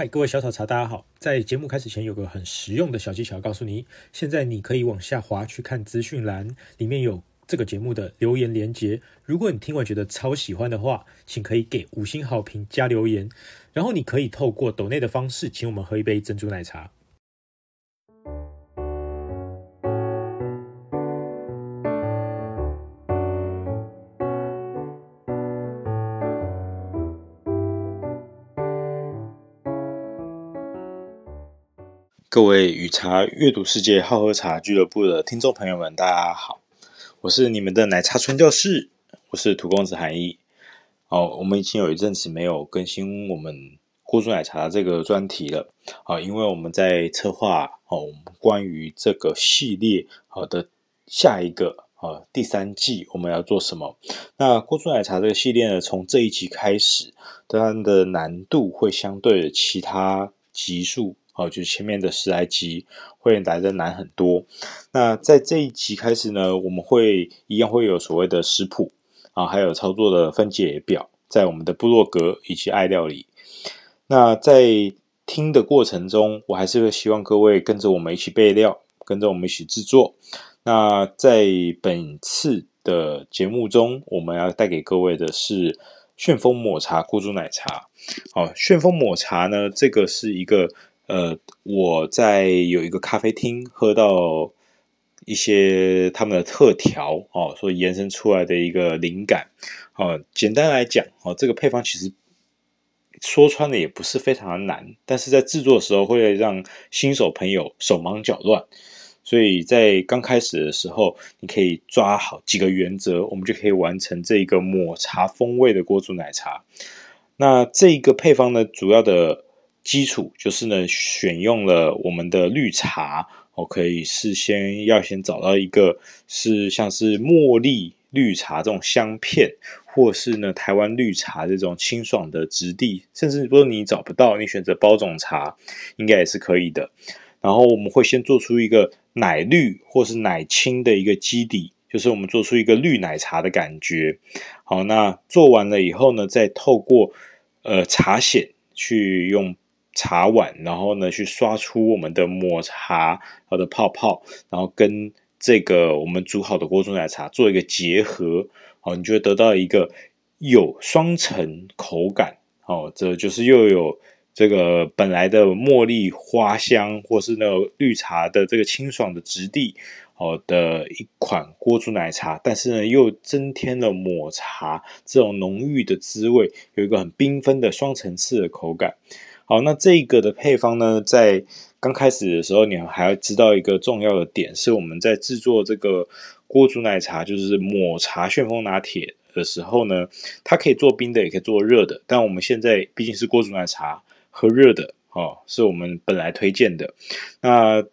嗨，各位小草茶，大家好。在节目开始前，有个很实用的小技巧告诉你。现在你可以往下滑去看资讯栏，里面有这个节目的留言连接。如果你听完觉得超喜欢的话，请可以给五星好评加留言。然后你可以透过抖内的方式，请我们喝一杯珍珠奶茶。各位与茶阅读世界好喝茶俱乐部的听众朋友们，大家好，我是你们的奶茶传教士，我是土公子韩毅。哦，我们已经有一阵子没有更新我们锅煮奶茶这个专题了啊，因为我们在策划哦，关于这个系列好的下一个啊第三季我们要做什么？那锅煮奶茶这个系列呢，从这一集开始，它的难度会相对其他集数。哦，就是前面的十来集会来的难很多。那在这一集开始呢，我们会一样会有所谓的食谱啊，还有操作的分解表，在我们的部落格以及爱料理。那在听的过程中，我还是会希望各位跟着我们一起备料，跟着我们一起制作。那在本次的节目中，我们要带给各位的是旋风抹茶锅煮奶茶。好，旋风抹茶呢，这个是一个。呃，我在有一个咖啡厅喝到一些他们的特调哦，所以延伸出来的一个灵感哦。简单来讲哦，这个配方其实说穿了也不是非常的难，但是在制作的时候会让新手朋友手忙脚乱。所以在刚开始的时候，你可以抓好几个原则，我们就可以完成这个抹茶风味的锅煮奶茶。那这一个配方呢，主要的。基础就是呢，选用了我们的绿茶，我可以事先要先找到一个是像是茉莉绿茶这种香片，或是呢台湾绿茶这种清爽的质地，甚至如果你找不到，你选择包种茶应该也是可以的。然后我们会先做出一个奶绿或是奶清的一个基底，就是我们做出一个绿奶茶的感觉。好，那做完了以后呢，再透过呃茶筅去用。茶碗，然后呢，去刷出我们的抹茶好的泡泡，然后跟这个我们煮好的锅煮奶茶做一个结合，哦，你就会得到一个有双层口感，哦，这就是又有这个本来的茉莉花香，或是那个绿茶的这个清爽的质地，哦的一款锅煮奶茶，但是呢，又增添了抹茶这种浓郁的滋味，有一个很缤纷的双层次的口感。好，那这个的配方呢，在刚开始的时候，你还要知道一个重要的点，是我们在制作这个锅煮奶茶，就是抹茶旋风拿铁的时候呢，它可以做冰的，也可以做热的。但我们现在毕竟是锅煮奶茶，喝热的哦，是我们本来推荐的。那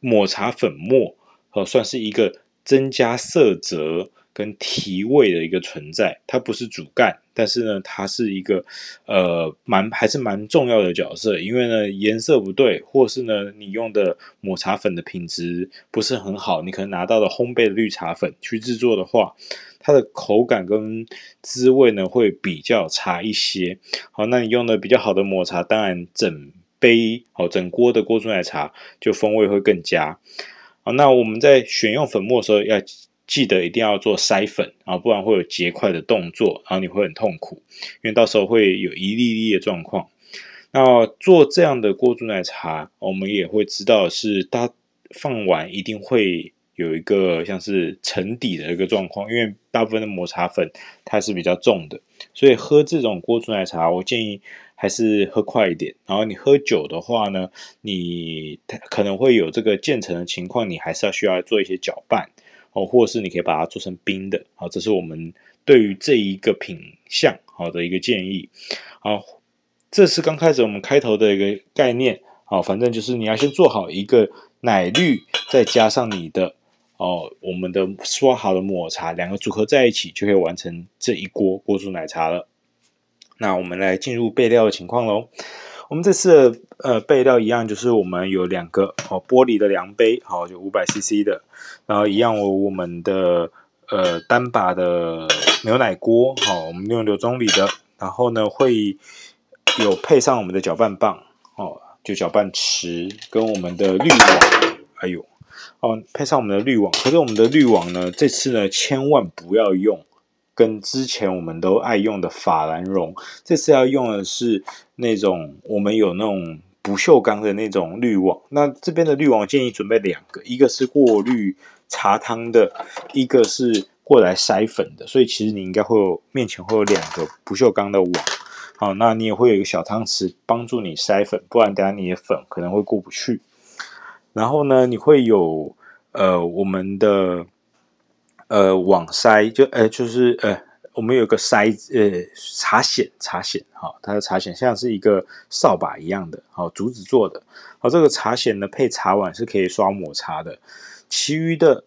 抹茶粉末哦，算是一个增加色泽跟提味的一个存在，它不是主干。但是呢，它是一个呃蛮还是蛮重要的角色，因为呢颜色不对，或是呢你用的抹茶粉的品质不是很好，你可能拿到的烘焙的绿茶粉去制作的话，它的口感跟滋味呢会比较差一些。好，那你用的比较好的抹茶，当然整杯好整锅的锅煮奶茶就风味会更佳。好，那我们在选用粉末的时候要。记得一定要做筛粉，啊不然会有结块的动作，然后你会很痛苦，因为到时候会有一粒粒的状况。那做这样的锅煮奶茶，我们也会知道是它放完一定会有一个像是沉底的一个状况，因为大部分的抹茶粉它是比较重的，所以喝这种锅煮奶茶，我建议还是喝快一点。然后你喝酒的话呢，你可能会有这个渐层的情况，你还是要需要做一些搅拌。哦，或者是你可以把它做成冰的，好，这是我们对于这一个品相好的一个建议。好，这是刚开始我们开头的一个概念，好，反正就是你要先做好一个奶绿，再加上你的哦，我们的刷好的抹茶，两个组合在一起就可以完成这一锅锅煮奶茶了。那我们来进入备料的情况喽。我们这次呃备料一样，就是我们有两个哦玻璃的量杯，好，就五百 CC 的，然后一样我我们的呃单把的牛奶锅，好，我们用六中里的，然后呢会有配上我们的搅拌棒，哦，就搅拌池跟我们的滤网，哎呦，哦，配上我们的滤网。可是我们的滤网呢，这次呢，千万不要用跟之前我们都爱用的法兰绒，这次要用的是那种我们有那种不锈钢的那种滤网。那这边的滤网建议准备两个，一个是过滤茶汤的，一个是过来筛粉的。所以其实你应该会有面前会有两个不锈钢的网。好，那你也会有一个小汤匙帮助你筛粉，不然等下你的粉可能会过不去。然后呢，你会有呃我们的呃网筛，就呃就是呃我们有个筛呃茶筅茶筅，好，它的茶筅像是一个扫把一样的，好，竹子做的。好，这个茶筅呢配茶碗是可以刷抹茶的，其余的。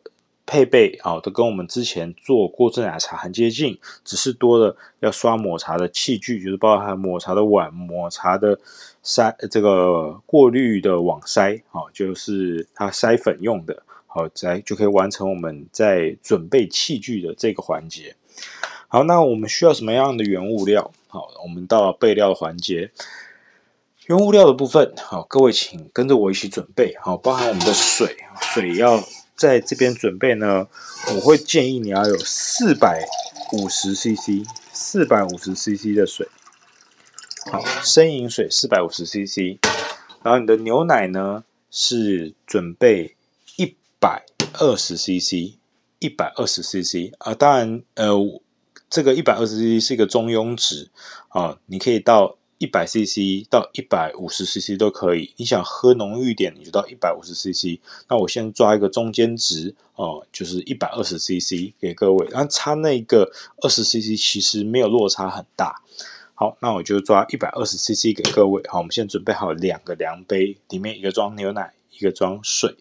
配备啊，都跟我们之前做锅珍奶茶很接近，只是多了要刷抹茶的器具，就是包含抹茶的碗、抹茶的筛这个过滤的网筛，啊，就是它筛粉用的，好，来就可以完成我们在准备器具的这个环节。好，那我们需要什么样的原物料？好，我们到备料环节，原物料的部分，好，各位请跟着我一起准备，好，包含我们的水，水要。在这边准备呢，我会建议你要有四百五十 CC，四百五十 CC 的水，好，生饮水四百五十 CC，然后你的牛奶呢是准备百二十 CC，一百二十 CC 啊，当然呃，这个一百二十 CC 是一个中庸值啊，你可以到。一百 CC 到一百五十 CC 都可以。你想喝浓郁一点，你就到一百五十 CC。那我先抓一个中间值哦，就是一百二十 CC 给各位。然后差那个二十 CC 其实没有落差很大。好，那我就抓一百二十 CC 给各位。好，我们现在准备好两个量杯，里面一个装牛奶，一个装水。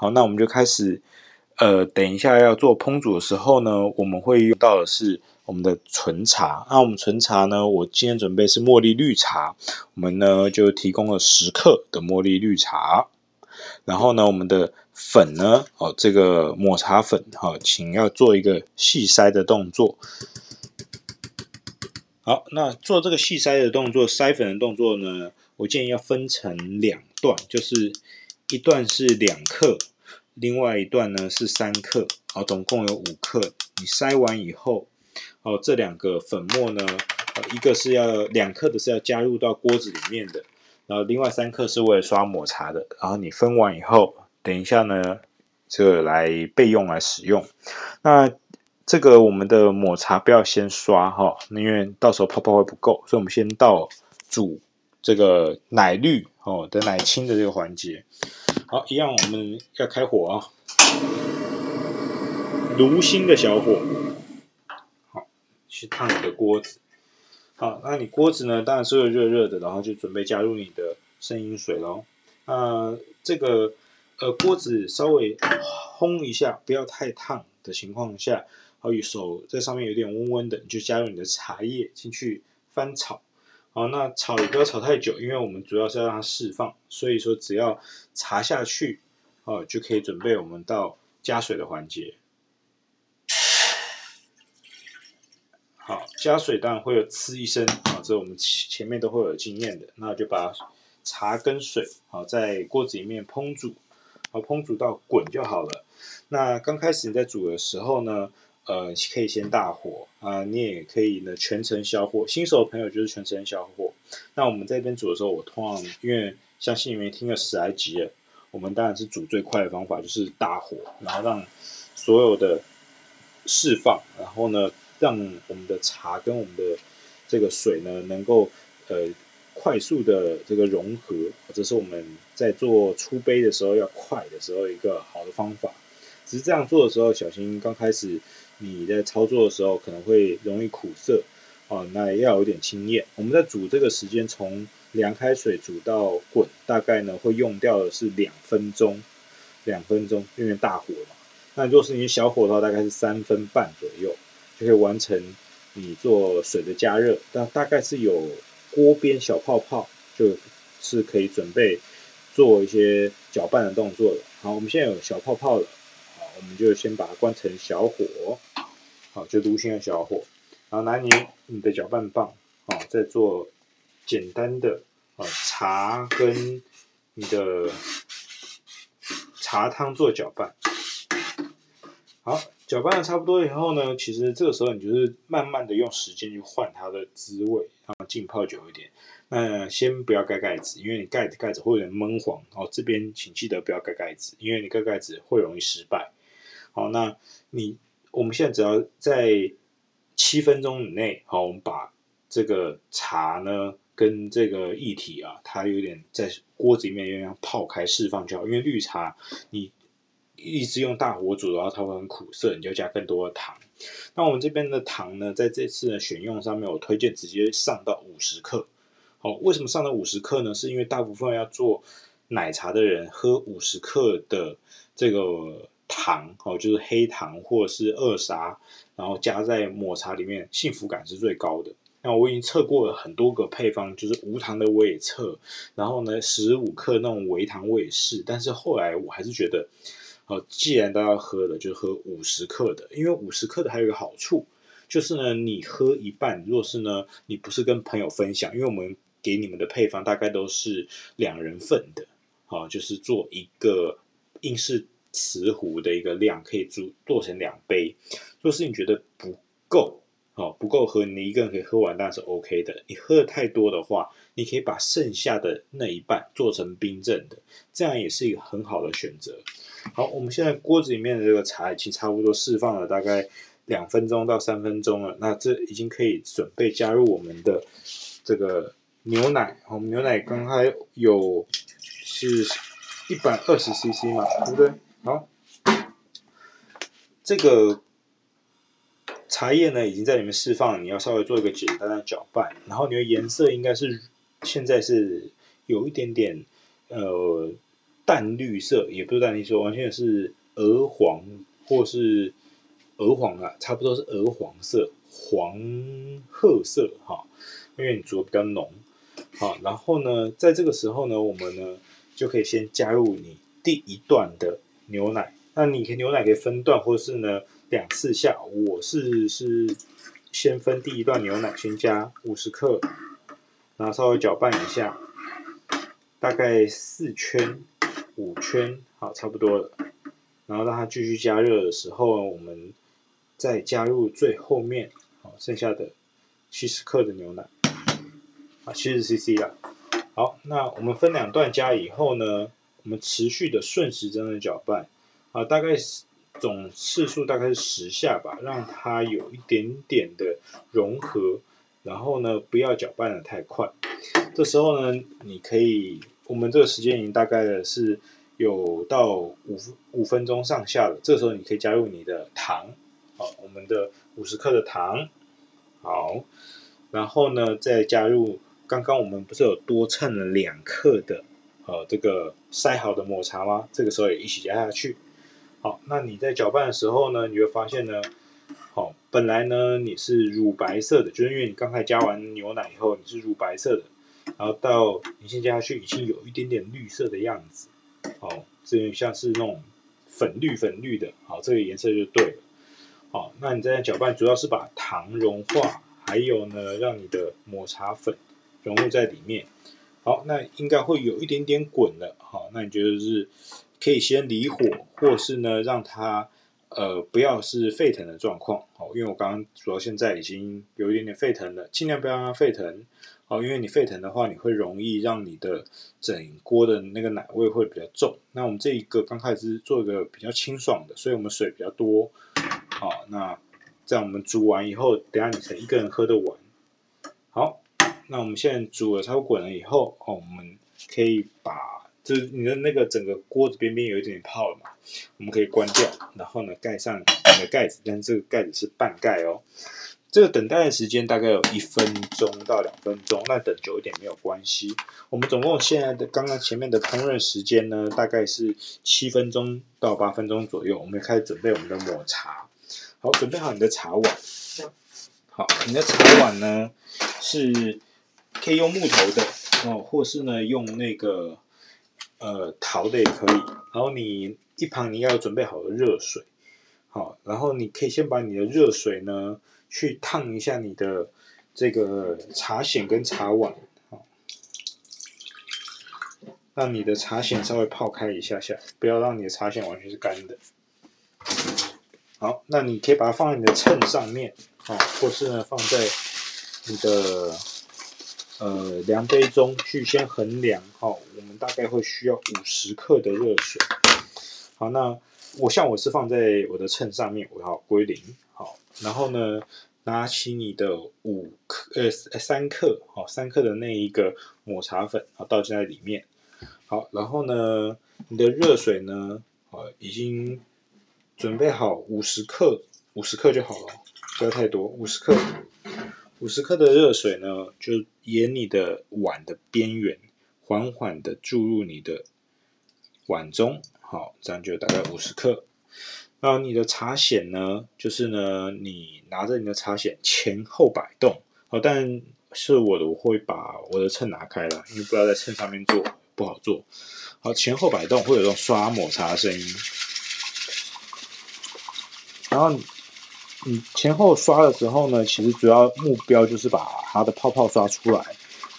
好，那我们就开始。呃，等一下要做烹煮的时候呢，我们会用到的是。我们的纯茶，那我们纯茶呢？我今天准备是茉莉绿茶，我们呢就提供了十克的茉莉绿茶。然后呢，我们的粉呢，哦，这个抹茶粉，好，请要做一个细筛的动作。好，那做这个细筛的动作，筛粉的动作呢，我建议要分成两段，就是一段是两克，另外一段呢是三克，好，总共有五克。你筛完以后。好，这两个粉末呢，一个是要两克的，是要加入到锅子里面的，然后另外三克是为了刷抹茶的。然后你分完以后，等一下呢，这个来备用来使用。那这个我们的抹茶不要先刷哈，因为到时候泡泡会不够，所以我们先倒煮这个奶绿哦的奶清的这个环节。好，一样我们要开火啊，炉心的小火。好去烫你的锅子，好，那你锅子呢？当然是热热的，然后就准备加入你的生饮水喽。那这个呃锅子稍微烘一下，不要太烫的情况下，好，有手在上面有点温温的，你就加入你的茶叶进去翻炒。好，那炒也不要炒太久，因为我们主要是要让它释放，所以说只要茶下去，哦，就可以准备我们到加水的环节。好，加水当然会有呲一声啊，这我们前面都会有经验的。那就把茶跟水好在锅子里面烹煮，好烹煮到滚就好了。那刚开始你在煮的时候呢，呃，可以先大火啊，你也可以呢全程小火。新手的朋友就是全程小火。那我们在这边煮的时候，我通常因为相信你们听了十来集了，我们当然是煮最快的方法就是大火，然后让所有的释放，然后呢。让我们的茶跟我们的这个水呢，能够呃快速的这个融合，这是我们在做出杯的时候要快的时候一个好的方法。只是这样做的时候，小心刚开始你在操作的时候可能会容易苦涩啊，那也要有点经验。我们在煮这个时间从凉开水煮到滚，大概呢会用掉的是两分钟，两分钟，因为大火嘛。那如果是你小火的话，大概是三分半左右。就可以完成你做水的加热，但大概是有锅边小泡泡，就是可以准备做一些搅拌的动作了。好，我们现在有小泡泡了，好，我们就先把它关成小火，就炉心的小火，然后拿你你的搅拌棒，啊，再做简单的啊茶跟你的茶汤做搅拌。好，搅拌的差不多以后呢，其实这个时候你就是慢慢的用时间去换它的滋味，然后浸泡久一点。那先不要盖盖子，因为你盖子盖子会有点闷黄。哦，这边请记得不要盖盖子，因为你盖盖子会容易失败。好，那你我们现在只要在七分钟以内，好，我们把这个茶呢跟这个液体啊，它有点在锅子里面有点泡开释放就好，因为绿茶你。一直用大火煮的话，它会很苦涩，你就加更多的糖。那我们这边的糖呢，在这次的选用上面，我推荐直接上到五十克。好，为什么上到五十克呢？是因为大部分要做奶茶的人喝五十克的这个糖，哦，就是黑糖或者是二砂，然后加在抹茶里面，幸福感是最高的。那我已经测过了很多个配方，就是无糖的我也测，然后呢，十五克那种微糖我也试，但是后来我还是觉得。哦，既然都要喝的，就喝五十克的，因为五十克的还有一个好处，就是呢，你喝一半，若是呢，你不是跟朋友分享，因为我们给你们的配方大概都是两人份的，好，就是做一个英式瓷壶的一个量，可以做做成两杯。若是你觉得不够，哦，不够喝，你一个人可以喝完，当然是 OK 的。你喝的太多的话，你可以把剩下的那一半做成冰镇的，这样也是一个很好的选择。好，我们现在锅子里面的这个茶已经差不多释放了大概两分钟到三分钟了，那这已经可以准备加入我们的这个牛奶。我们牛奶刚才有是一百二十 CC 嘛，对不对？好，这个茶叶呢已经在里面释放，你要稍微做一个简单的搅拌，然后你的颜色应该是现在是有一点点呃。淡绿色也不是淡绿色，完全是鹅黄或是鹅黄啊，差不多是鹅黄色、黄褐色哈，因为你煮的比较浓。好，然后呢，在这个时候呢，我们呢就可以先加入你第一段的牛奶。那你可以牛奶可以分段，或是呢两次下。我是是先分第一段牛奶，先加五十克，然后稍微搅拌一下，大概四圈。五圈，好，差不多了。然后让它继续加热的时候，我们再加入最后面，好，剩下的七十克的牛奶，啊，七十 CC 了。好，那我们分两段加以后呢，我们持续的顺时针的搅拌，啊，大概总次数大概是十下吧，让它有一点点的融合。然后呢，不要搅拌得太快。这时候呢，你可以。我们这个时间已经大概的是有到五五分钟上下了，这时候你可以加入你的糖，好，我们的五十克的糖，好，然后呢再加入刚刚我们不是有多称了两克的呃这个筛好的抹茶吗？这个时候也一起加下去，好，那你在搅拌的时候呢，你会发现呢，好，本来呢你是乳白色的，就是因为你刚才加完牛奶以后你是乳白色的。然后到你先加下去，已经有一点点绿色的样子，好，这像是那种粉绿粉绿的，好，这个颜色就对了，好，那你在搅拌，主要是把糖融化，还有呢，让你的抹茶粉融入在里面，好，那应该会有一点点滚了，好，那你觉得是可以先离火，或是呢让它呃不要是沸腾的状况，好，因为我刚刚主要现在已经有一点点沸腾了，尽量不要让它沸腾。哦，因为你沸腾的话，你会容易让你的整锅的那个奶味会比较重。那我们这一个刚开始做一个比较清爽的，所以我们水比较多。好，那在我们煮完以后，等下你才一个人喝得完。好，那我们现在煮了差不多滚了以后，哦，我们可以把就是你的那个整个锅子边边有一点点泡了嘛，我们可以关掉，然后呢盖上你的盖子，但是这个盖子是半盖哦。这个等待的时间大概有一分钟到两分钟，那等久一点没有关系。我们总共现在的刚刚前面的烹饪时间呢，大概是七分钟到八分钟左右。我们开始准备我们的抹茶。好，准备好你的茶碗。好，你的茶碗呢是可以用木头的哦，或是呢用那个呃陶的也可以。然后你一旁你要准备好的热水。好，然后你可以先把你的热水呢。去烫一下你的这个茶筅跟茶碗，好，让你的茶筅稍微泡开一下下，不要让你的茶筅完全是干的。好，那你可以把它放在你的秤上面，啊，或是呢放在你的呃量杯中去先衡量，好，我们大概会需要五十克的热水。好，那我像我是放在我的秤上面，我要归零，好，然后呢，拿起你的五克呃三克，好三克的那一个抹茶粉，好倒进来里面，好，然后呢，你的热水呢，好已经准备好五十克，五十克就好了，不要太多，五十克，五十克的热水呢，就沿你的碗的边缘，缓缓的注入你的碗中，好，这样就大概五十克。然后你的茶筅呢，就是呢，你拿着你的茶筅前后摆动，好，但是我的我会把我的秤拿开了，因为不要在秤上面做不好做。好，前后摆动会有这种刷抹茶的声音。然后你前后刷的时候呢，其实主要目标就是把它的泡泡刷出来。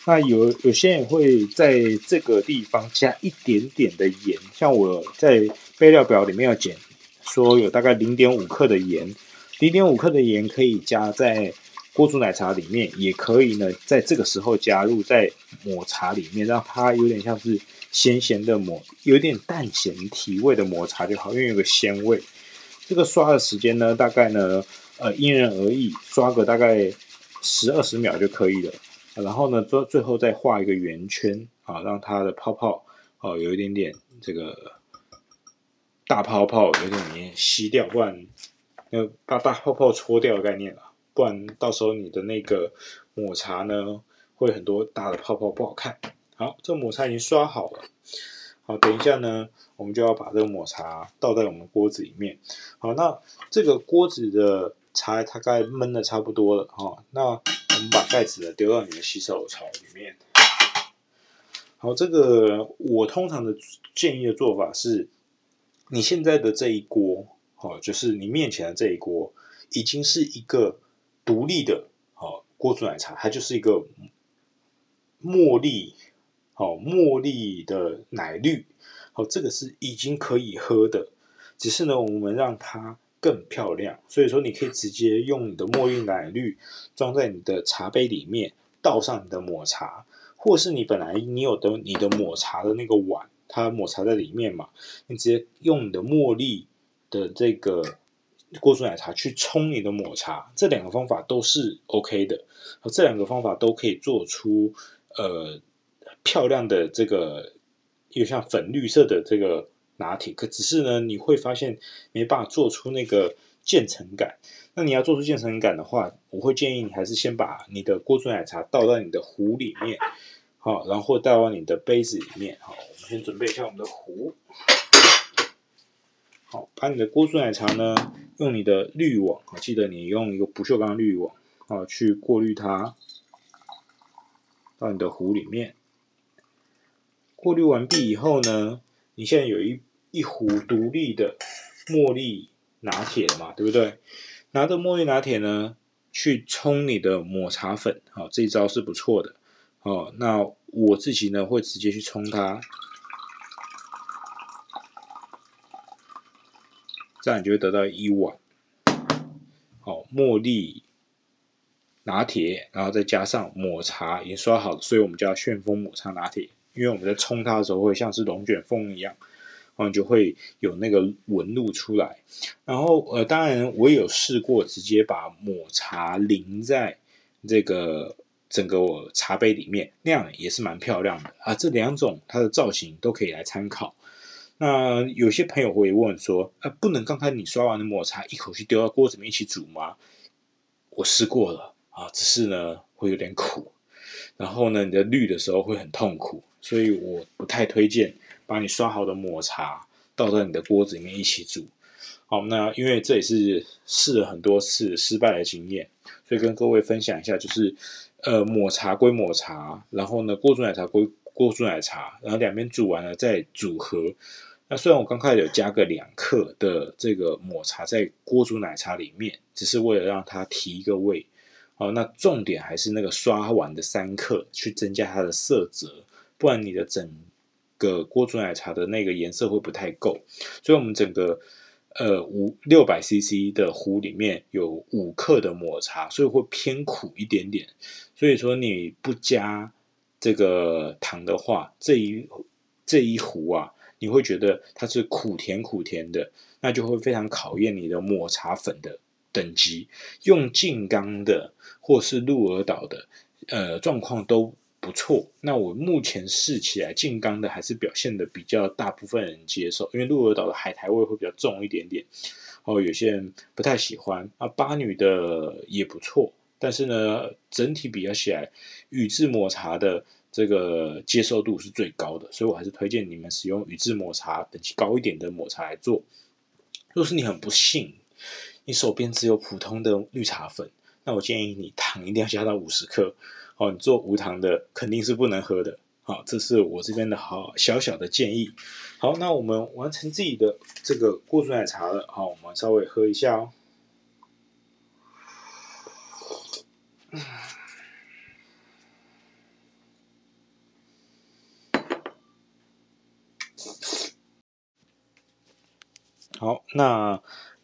那有有些人会在这个地方加一点点的盐，像我在备料表里面要减。说有大概零点五克的盐，零点五克的盐可以加在锅煮奶茶里面，也可以呢，在这个时候加入在抹茶里面，让它有点像是咸咸的抹，有点淡咸提味的抹茶就好，因为有个鲜味。这个刷的时间呢，大概呢，呃，因人而异，刷个大概十二十秒就可以了。然后呢，最最后再画一个圆圈啊，让它的泡泡哦、有一点点这个。大泡泡有点黏，吸掉，不然要把大泡泡搓掉的概念了，不然到时候你的那个抹茶呢，会很多大的泡泡，不好看。好，这抹茶已经刷好了。好，等一下呢，我们就要把这个抹茶倒在我们锅子里面。好，那这个锅子的茶大概焖的差不多了哈。那我们把盖子丢到你的洗手槽里面。好，这个我通常的建议的做法是。你现在的这一锅，哦，就是你面前的这一锅，已经是一个独立的，哦，锅煮奶茶，它就是一个茉莉，哦，茉莉的奶绿，好，这个是已经可以喝的，只是呢，我们让它更漂亮，所以说你可以直接用你的茉莉奶绿装在你的茶杯里面，倒上你的抹茶，或是你本来你有的你的抹茶的那个碗。它抹茶在里面嘛，你直接用你的茉莉的这个过煮奶茶去冲你的抹茶，这两个方法都是 OK 的。这两个方法都可以做出呃漂亮的这个，有像粉绿色的这个拿铁。可只是呢，你会发现没办法做出那个渐层感。那你要做出渐层感的话，我会建议你还是先把你的锅煮奶茶倒在你的壶里面，好，然后倒到你的杯子里面，好。我们先准备一下我们的壶，好，把你的锅煮奶茶呢，用你的滤网，记得你用一个不锈钢滤网，啊，去过滤它，到你的壶里面。过滤完毕以后呢，你现在有一一壶独立的茉莉拿铁了嘛，对不对？拿着茉莉拿铁呢，去冲你的抹茶粉，好，这一招是不错的，哦，那我自己呢，会直接去冲它。这样你就会得到一碗，好茉莉拿铁，然后再加上抹茶已经刷好了，所以我们叫旋风抹茶拿铁。因为我们在冲它的时候会像是龙卷风一样，然后就会有那个纹路出来。然后呃，当然我也有试过直接把抹茶淋在这个整个我茶杯里面，那样也是蛮漂亮的啊。这两种它的造型都可以来参考。那有些朋友会问说：“啊，不能刚才你刷完的抹茶一口气丢到锅子里面一起煮吗？”我试过了啊，只是呢会有点苦，然后呢你的滤的时候会很痛苦，所以我不太推荐把你刷好的抹茶倒在你的锅子里面一起煮。好，那因为这也是试了很多次失败的经验，所以跟各位分享一下，就是呃抹茶归抹茶，然后呢锅煮奶茶归锅煮奶茶，然后两边煮完了再组合。那虽然我刚开始有加个两克的这个抹茶在锅煮奶茶里面，只是为了让它提一个味，好，那重点还是那个刷完的三克去增加它的色泽，不然你的整个锅煮奶茶的那个颜色会不太够，所以我们整个呃五六百 CC 的壶里面有五克的抹茶，所以会偏苦一点点。所以说你不加这个糖的话，这一这一壶啊，你会觉得它是苦甜苦甜的，那就会非常考验你的抹茶粉的等级。用静冈的或是鹿儿岛的，呃，状况都。不错，那我目前试起来，静冈的还是表现的比较大部分人接受，因为鹿儿岛的海苔味会比较重一点点，哦，有些人不太喜欢啊。八女的也不错，但是呢，整体比较起来，宇治抹茶的这个接受度是最高的，所以我还是推荐你们使用宇治抹茶等级高一点的抹茶来做。若是你很不幸，你手边只有普通的绿茶粉，那我建议你糖一定要加到五十克。哦，你做无糖的肯定是不能喝的。好，这是我这边的好小小的建议。好，那我们完成自己的这个过煮奶茶了。好，我们稍微喝一下哦。好，那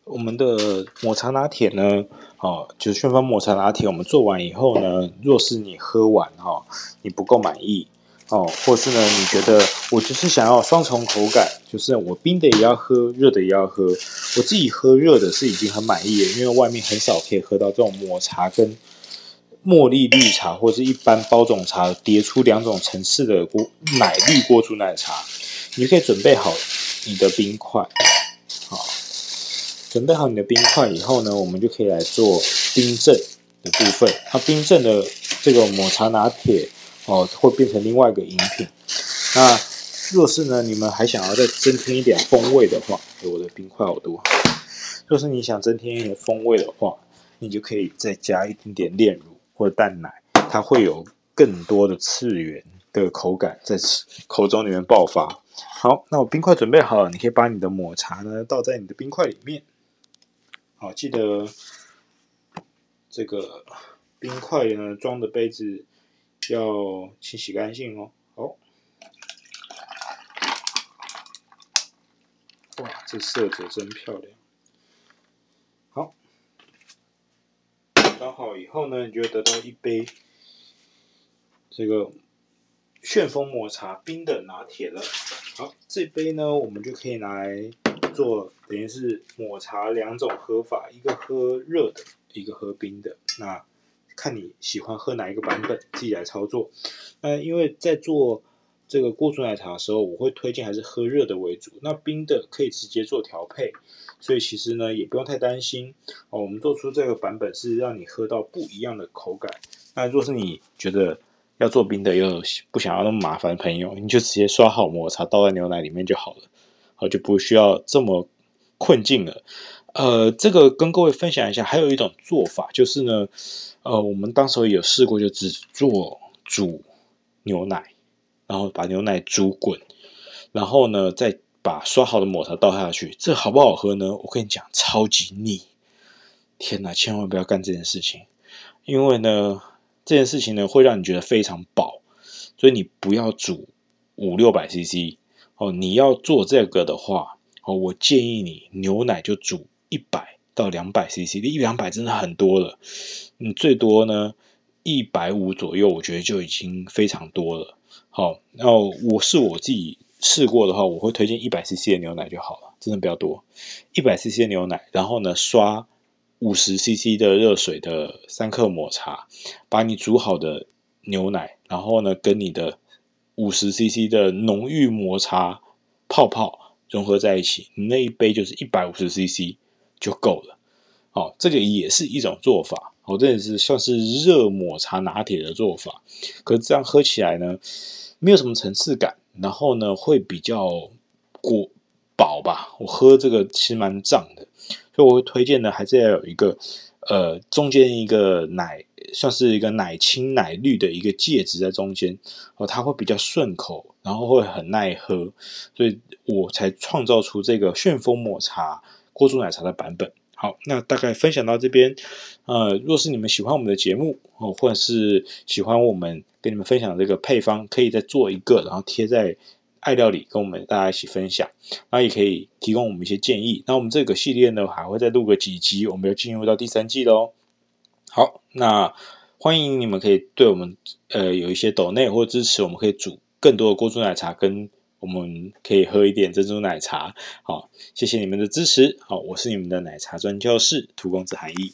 我们的抹茶拿铁呢？哦，就是旋风抹茶拿铁，我们做完以后呢，若是你喝完哈、哦，你不够满意哦，或是呢，你觉得我就是想要双重口感，就是我冰的也要喝，热的也要喝。我自己喝热的是已经很满意了，因为外面很少可以喝到这种抹茶跟茉莉绿茶或是一般包种茶叠出两种层次的锅奶绿锅煮奶茶。你可以准备好你的冰块。准备好你的冰块以后呢，我们就可以来做冰镇的部分。那冰镇的这个抹茶拿铁哦，会变成另外一个饮品。那若是呢，你们还想要再增添一点风味的话，我的冰块好多。若是你想增添一点风味的话，你就可以再加一点点炼乳或者淡奶，它会有更多的次元的口感在口中里面爆发。好，那我冰块准备好了，你可以把你的抹茶呢倒在你的冰块里面。好，记得这个冰块呢，装的杯子要清洗干净哦。好，哇，这色泽真漂亮。好，装好以后呢，你就会得到一杯这个旋风抹茶冰的拿铁了。好，这杯呢，我们就可以拿来。做等于是抹茶两种喝法，一个喝热的，一个喝冰的。那看你喜欢喝哪一个版本，自己来操作。那因为在做这个锅煮奶茶的时候，我会推荐还是喝热的为主。那冰的可以直接做调配，所以其实呢也不用太担心哦。我们做出这个版本是让你喝到不一样的口感。那若是你觉得要做冰的又不想要那么麻烦朋友，你就直接刷好抹茶倒在牛奶里面就好了。好，就不需要这么困境了。呃，这个跟各位分享一下，还有一种做法就是呢，呃，我们当时候有试过，就只做煮牛奶，然后把牛奶煮滚，然后呢再把刷好的抹茶倒下去。这好不好喝呢？我跟你讲，超级腻！天哪，千万不要干这件事情，因为呢，这件事情呢会让你觉得非常饱，所以你不要煮五六百 CC。哦，你要做这个的话，哦，我建议你牛奶就煮一百到两百 CC，一两百真的很多了。你最多呢一百五左右，我觉得就已经非常多了。好，然后我是我自己试过的话，我会推荐一百 CC 的牛奶就好了，真的不要多。一百 CC 的牛奶，然后呢刷五十 CC 的热水的三克抹茶，把你煮好的牛奶，然后呢跟你的。五十 CC 的浓郁抹茶泡泡融合在一起，你那一杯就是一百五十 CC 就够了。哦，这个也是一种做法。我这也是算是热抹茶拿铁的做法。可是这样喝起来呢，没有什么层次感，然后呢会比较过饱吧。我喝这个其实蛮胀的，所以我会推荐呢，还是要有一个呃中间一个奶。算是一个奶青奶绿的一个戒指在中间哦，它会比较顺口，然后会很耐喝，所以我才创造出这个旋风抹茶锅煮奶茶的版本。好，那大概分享到这边。呃，若是你们喜欢我们的节目哦，或者是喜欢我们跟你们分享这个配方，可以再做一个，然后贴在爱料理跟我们大家一起分享，那也可以提供我们一些建议。那我们这个系列呢，还会再录个几集，我们要进入到第三季喽。好，那欢迎你们可以对我们呃有一些抖内或支持，我们可以煮更多的锅煮奶茶，跟我们可以喝一点珍珠奶茶。好，谢谢你们的支持。好，我是你们的奶茶专教室涂公子韩毅。